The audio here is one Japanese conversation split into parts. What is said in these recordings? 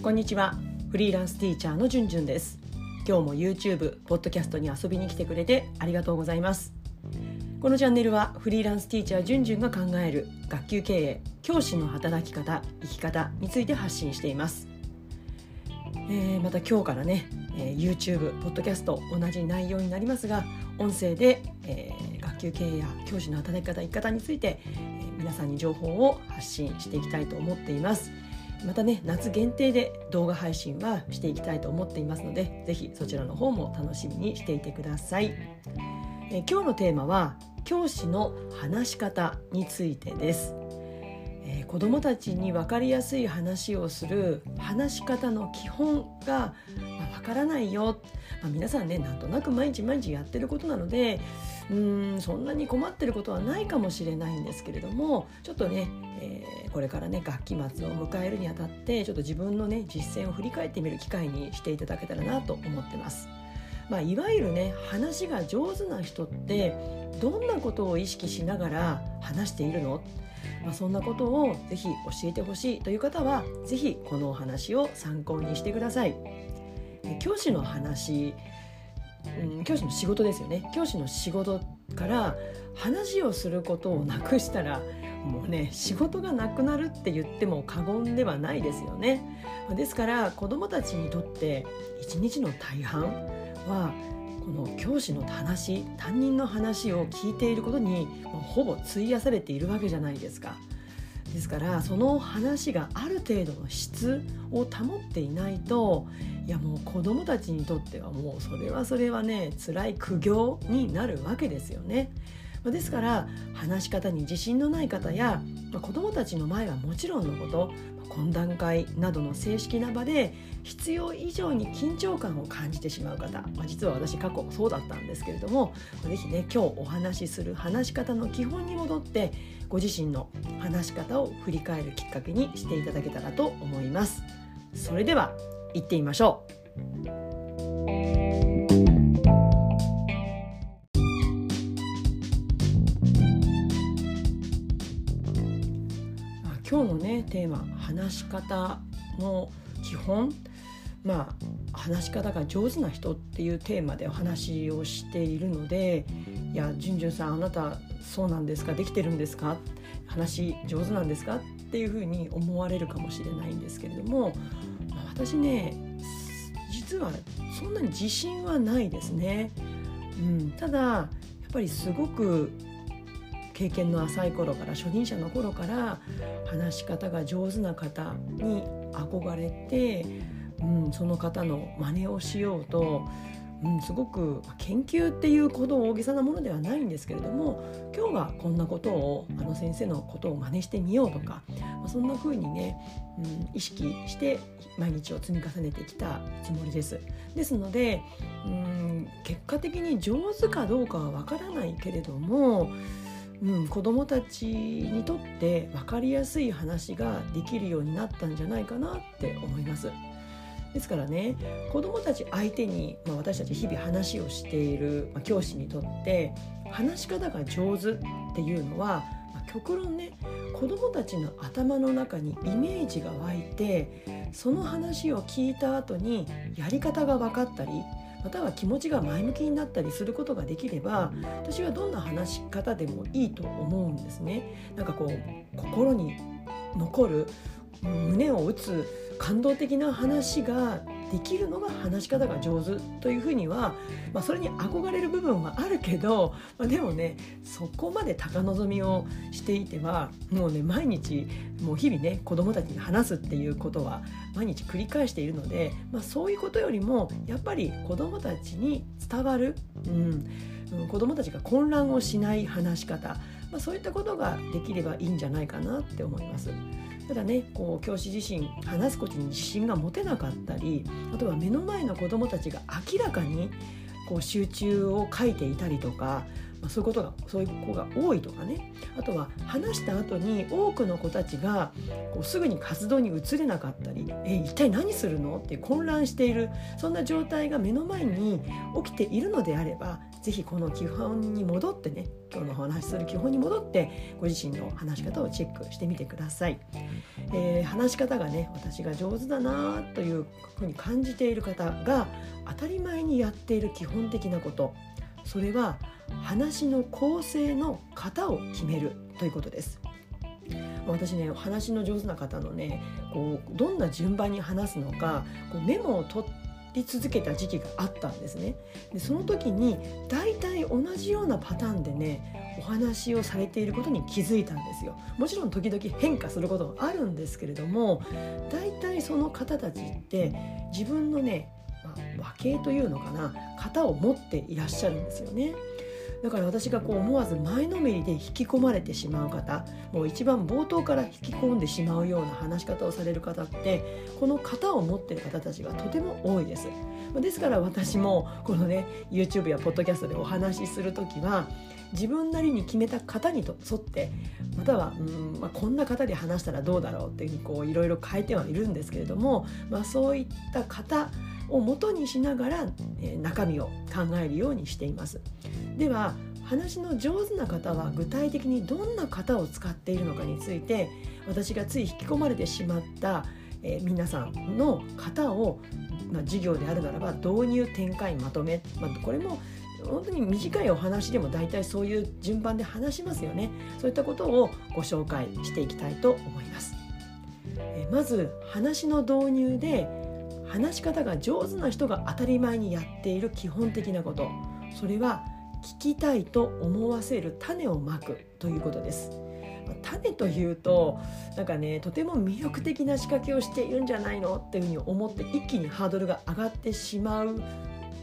こんにちは。フリーランスティーチャーのじゅんじゅんです。今日も YouTube、ポッドキャストに遊びに来てくれてありがとうございます。このチャンネルはフリーランスティーチャーじゅんじゅんが考える学級経営、教師の働き方、生き方について発信しています。えー、また今日からね、えー、YouTube、ポッドキャスト同じ内容になりますが音声で、えー、学級経営や教師の働き方生き方について、えー、皆さんに情報を発信していきたいと思っています。またね夏限定で動画配信はしていきたいと思っていますのでぜひそちらの方も楽しみにしていてください、え、今日のテーマは教師の話し方についてです。えー、子どもたちに分かりやすい話をする話し方の基本が、まあ、分からないよ、まあ、皆さんねなんとなく毎日毎日やってることなのでうんそんなに困ってることはないかもしれないんですけれどもちょっとね、えー、これからね学期末を迎えるにあたってちょっと自分のね実践を振り返ってみる機会にしていただけたらなと思ってます。まあ、いわゆるね話が上手な人ってどんなことを意識しながら話しているの？まあ、そんなことをぜひ教えてほしいという方はぜひこのお話を参考にしてください。教師の話、うん、教師の仕事ですよね教師の仕事から話をすることをなくしたらもうね仕事がなくなるって言っても過言ではないですよね。ですから子どもたちにとって一日の大半はこの教師の話担任の話を聞いていることにほぼ費やされているわけじゃないですか。ですからその話がある程度の質を保っていないといやもう子どもたちにとってはもうそれはそれはね辛い苦行になるわけですよね。ですから話し方に自信のない方や子どもたちの前はもちろんのこと懇談会などの正式な場で必要以上に緊張感を感じてしまう方、まあ、実は私過去そうだったんですけれども是非ね今日お話しする話し方の基本に戻ってご自身の話し方を振り返るきっかけにしていただけたらと思います。それでは行ってみましょう。今日のねテーマ「話し方の基本」まあ話し方が上手な人っていうテーマでお話をしているので「いやじゅんじゅんさんあなたそうなんですか？できてるんですか？話上手なんですか?」っていうふうに思われるかもしれないんですけれども、まあ、私ね実はそんなに自信はないですね。うん、ただやっぱりすごく経験の浅い頃から初任者の頃から話し方が上手な方に憧れて、うん、その方の真似をしようと、うん、すごく研究っていうほど大げさなものではないんですけれども今日はこんなことをあの先生のことを真似してみようとか、まあ、そんな風にね、うん、意識して毎日を積み重ねてきたつもりです。ですので、うん、結果的に上手かどうかはわからないけれどもうん、子どもたちにとって分かりやすい話ができるようになったんじゃないかなって思います。ですからね子どもたち相手に、まあ、私たち日々話をしている、まあ、教師にとって話し方が上手っていうのは、まあ、極論ね子どもたちの頭の中にイメージが湧いてその話を聞いた後にやり方が分かったりまたは気持ちが前向きになったりすることができれば私はどんな話し方でもいいと思うんですね。なんかこう心に残る胸を打つ感動的な話ができるのが話し方が上手というふうには、まあ、それに憧れる部分はあるけど、まあ、でもねそこまで高望みをしていてはもうね毎日もう日々ね子どもたちに話すっていうことは毎日繰り返しているので、まあ、そういうことよりもやっぱり子どもたちに伝わる、うん、子どもたちが混乱をしない話し方、まあ、そういったことができればいいんじゃないかなって思います。ただねこう教師自身話すことに自信が持てなかったりあとは目の前の子どもたちが明らかにこう集中を書いていたりとかまあ、そういうことがそういう子が多いとかねあとは話した後に多くの子たちがこうすぐに活動に移れなかったり「え一体何するの?」って混乱しているそんな状態が目の前に起きているのであれば是非この基本に戻ってね今日のお話しする基本に戻ってご自身の話し方をチェックしてみてください。えー、話し方がね私が上手だなというふうに感じている方が当たり前にやっている基本的なことそれは話の構成の型を決めるということです。私ね話の上手な方のねこうどんな順番に話すのかこうメモを取り続けた時期があったんですねでその時に大体同じようなパターンでねお話をされていることに気づいたんですよもちろん時々変化することもあるんですけれども大体その方たちって自分のね和系というのかな型を持っていらっしゃるんですよね。だから私がこう思わず前のめりで引き込まれてしまう方もう一番冒頭から引き込んでしまうような話し方をされる方ってこの型を持ってる方たちがとても多いですですから私もこのね YouTube や Podcast でお話しする時は自分なりに決めた型に沿ってまたはうん、まあ、こんな型で話したらどうだろうっていうふうにいろいろ変えてはいるんですけれども、まあ、そういった型を元にしながら、えー、中身を考えるようにしています。では話の上手な方は具体的にどんな型を使っているのかについて私がつい引き込まれてしまった、えー、皆さんの型を、まあ、授業であるならば導入展開まとめ、まあ、これも本当に短いお話でも大体そういう順番で話しますよね。そういったことをご紹介していきたいと思います。えまず話の導入で話し方が上手な人が当たり前にやっている基本的なことそれは聞きたいと思わせる種をまくということです種というとなんかねとても魅力的な仕掛けをしているんじゃないのっていうふうに思って一気にハードルが上がってしまう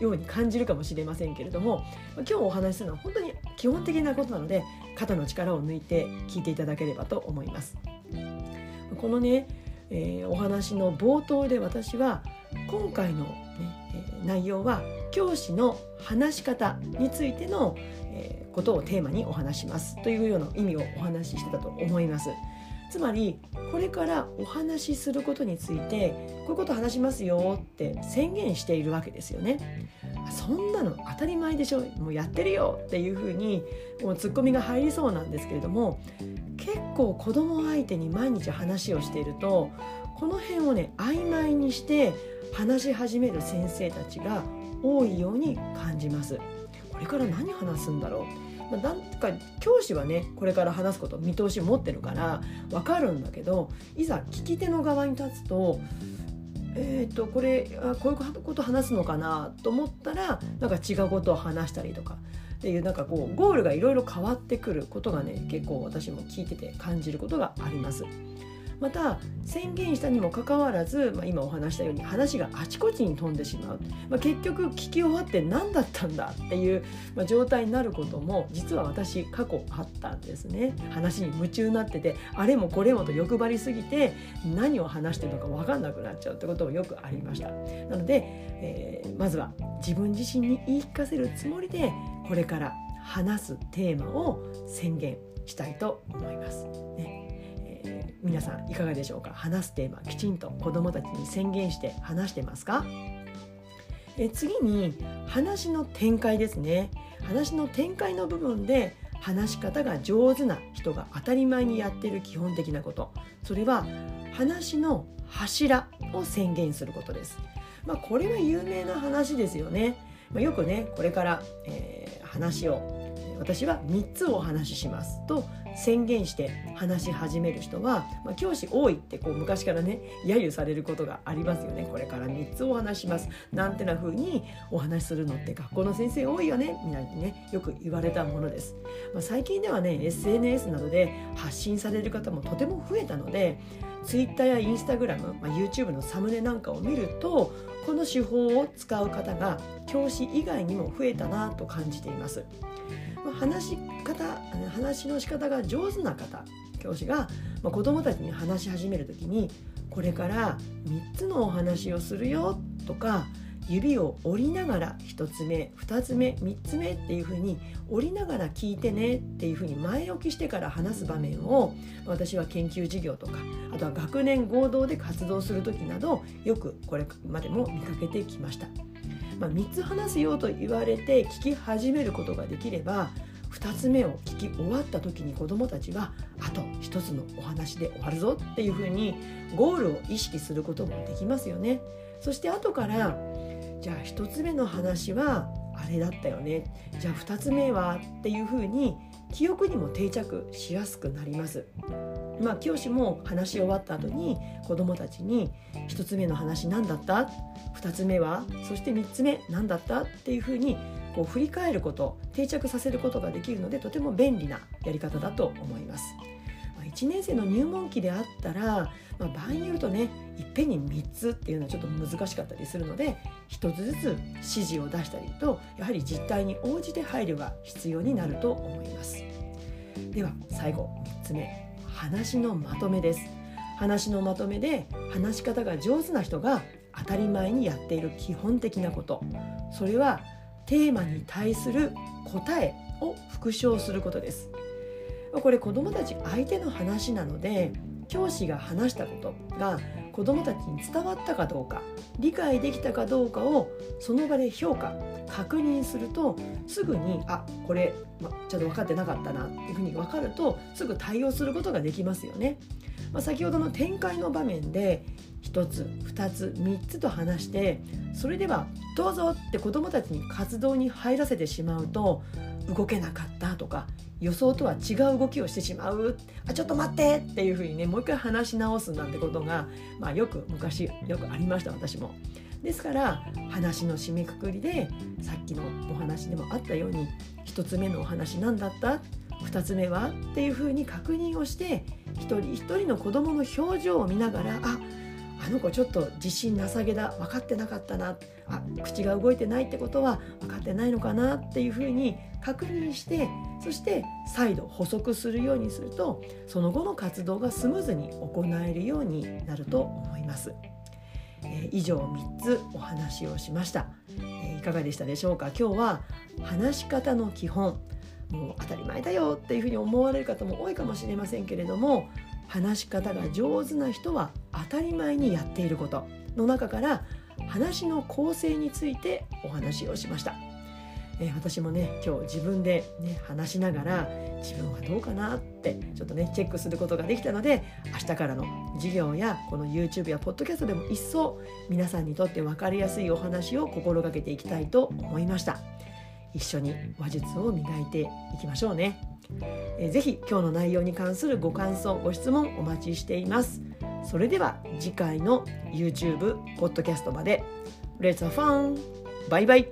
ように感じるかもしれませんけれども今日お話しするのは本当に基本的なことなので肩の力を抜いて聞いていただければと思います。このねえー、お話の冒頭で私は今回の、ねえー、内容は教師の話し方についての、えー、ことをテーマにお話しますというような意味をお話ししてたと思います。つまりこれからお話しすることについてこういうこと話しますよって宣言しているわけですよね。そんなの当たり前でしょもうやってるよっていうふうにもうツッコミが入りそうなんですけれども結構子供相手に毎日話をしているとこの辺をね曖昧にして話し始める先生たちが多いように感じます。これから何話すんだろうまあ、なんか教師はねこれから話すこと見通し持ってるから分かるんだけどいざ聞き手の側に立つとえーと、これあこういうこと話すのかなと思ったらなんか違うことを話したりとかっていうなんかこうゴールがいろいろ変わってくることがね結構私も聞いてて感じることがあります。また宣言したにもかかわらず、まあ、今お話したように話があちこちに飛んでしまう、まあ、結局聞き終わって何だったんだっていう、まあ、状態になることも実は私過去あったんですね。話に夢中になっててあれもこれもと欲張りすぎて何を話してるのか分かんなくなっちゃうってこともよくありました。なので、えー、まずは自分自身に言い聞かせるつもりでこれから話すテーマを宣言したいと思います。ねえ皆さんいかがでしょうか？話すテーマきちんと子どもたちに宣言して話してますか？え次に話の展開ですね話の展開の部分で話し方が上手な人が当たり前にやっている基本的なことそれは話の柱を宣言することです。まあ、これは有名な話ですよね。まあ、よくねこれから、えー、話を私は3つお話ししますと宣言して話し始める人は、まあ、教師多いってこう昔からね揶揄されることがありますよね。これから3つお話します。なんてな風にお話しするのって学校の先生多いよねみたいにねよく言われたものです、まあ、最近ではね SNS などで発信される方もとても増えたので Twitter や Instagram、まあ、YouTube のサムネなんかを見るとこの手法を使う方が教師以外にも増えたなと感じています。まあ、話し方話の仕方が上手な方教師が、まあ、子どもたちに話し始める時にこれから3つのお話をするよとか指を折りながら1つ目2つ目3つ目っていうふうに折りながら聞いてねっていうふうに前置きしてから話す場面を私は研究授業とかあとは学年合同で活動する時などよくこれまでも見かけてきました。まあ、3つ話すよと言われて聞き始めることができれば2つ目を聞き終わった時に子どもたちはあと1つのお話で終わるぞっていうふうにゴールを意識することもできますよね。そして後からじゃあ1つ目の話はあれだったよねじゃあ2つ目はっていうふうに記憶にも定着しやすくなります。まあ、教師も話し終わった後に子どもたちに「1つ目の話何だった?」「2つ目は?」そして3つ目何だった?」っていうふうにこう振り返ること定着させることができるのでとても便利なやり方だと思います。1年生の入門期であったら、まあ、場合によるとねいっぺんに3つっていうのはちょっと難しかったりするので1つずつ指示を出したりとやはり実態に応じて配慮が必要になると思います。では最後3つ目。話のまとめです。話のまとめで話し方が上手な人が当たり前にやっている基本的なこと。それはテーマに対する答えを復唱することです。これ子どもたち相手の話なので教師が話したことが子どもたちに伝わったかどうか理解できたかどうかをその場で評価確認するとすぐにあこれ、ま、ちょっと分かってなかったなっていうふうに分かるとすぐ対応することができますよね。まあ、先ほどの展開の場面で1つ2つ3つと話してそれではどうぞって子どもたちに活動に入らせてしまうと動けなかったとか予想とは違う動きをしてしまう。あちょっと待ってっていうふうにねもう一回話し直すなんてことが、まあ、よく昔よくありました私も。ですから話の締めくくりでさっきのお話でもあったように1つ目のお話何だった？2つ目は？っていうふうに確認をして一人一人の子どもの表情を見ながらああの子ちょっと自信なさげだ分かってなかったなあ口が動いてないってことは分かってないのかなっていうふうに確認してそして再度補足するようにするとその後の活動がスムーズに行えるようになると思います。えー、以上3つお話をしました、えー、いかがでしたでしょうか？今日は話し方の基本。もう当たり前だよっていうふうに思われる方も多いかもしれませんけれども話し方が上手な人は当たり前にやっていることの中から話の構成についてお話をしました。えー、私もね今日自分で、ね、話しながら自分はどうかなってちょっとねチェックすることができたので明日からの授業やこの YouTube や Podcast でも一層皆さんにとって分かりやすいお話を心がけていきたいと思いました一緒に話術を磨いていきましょうね。えー、ぜひ今日の内容に関するご感想ご質問お待ちしています。それでは次回の YouTube ポッドキャストまで。Let's have fun! バイバイ。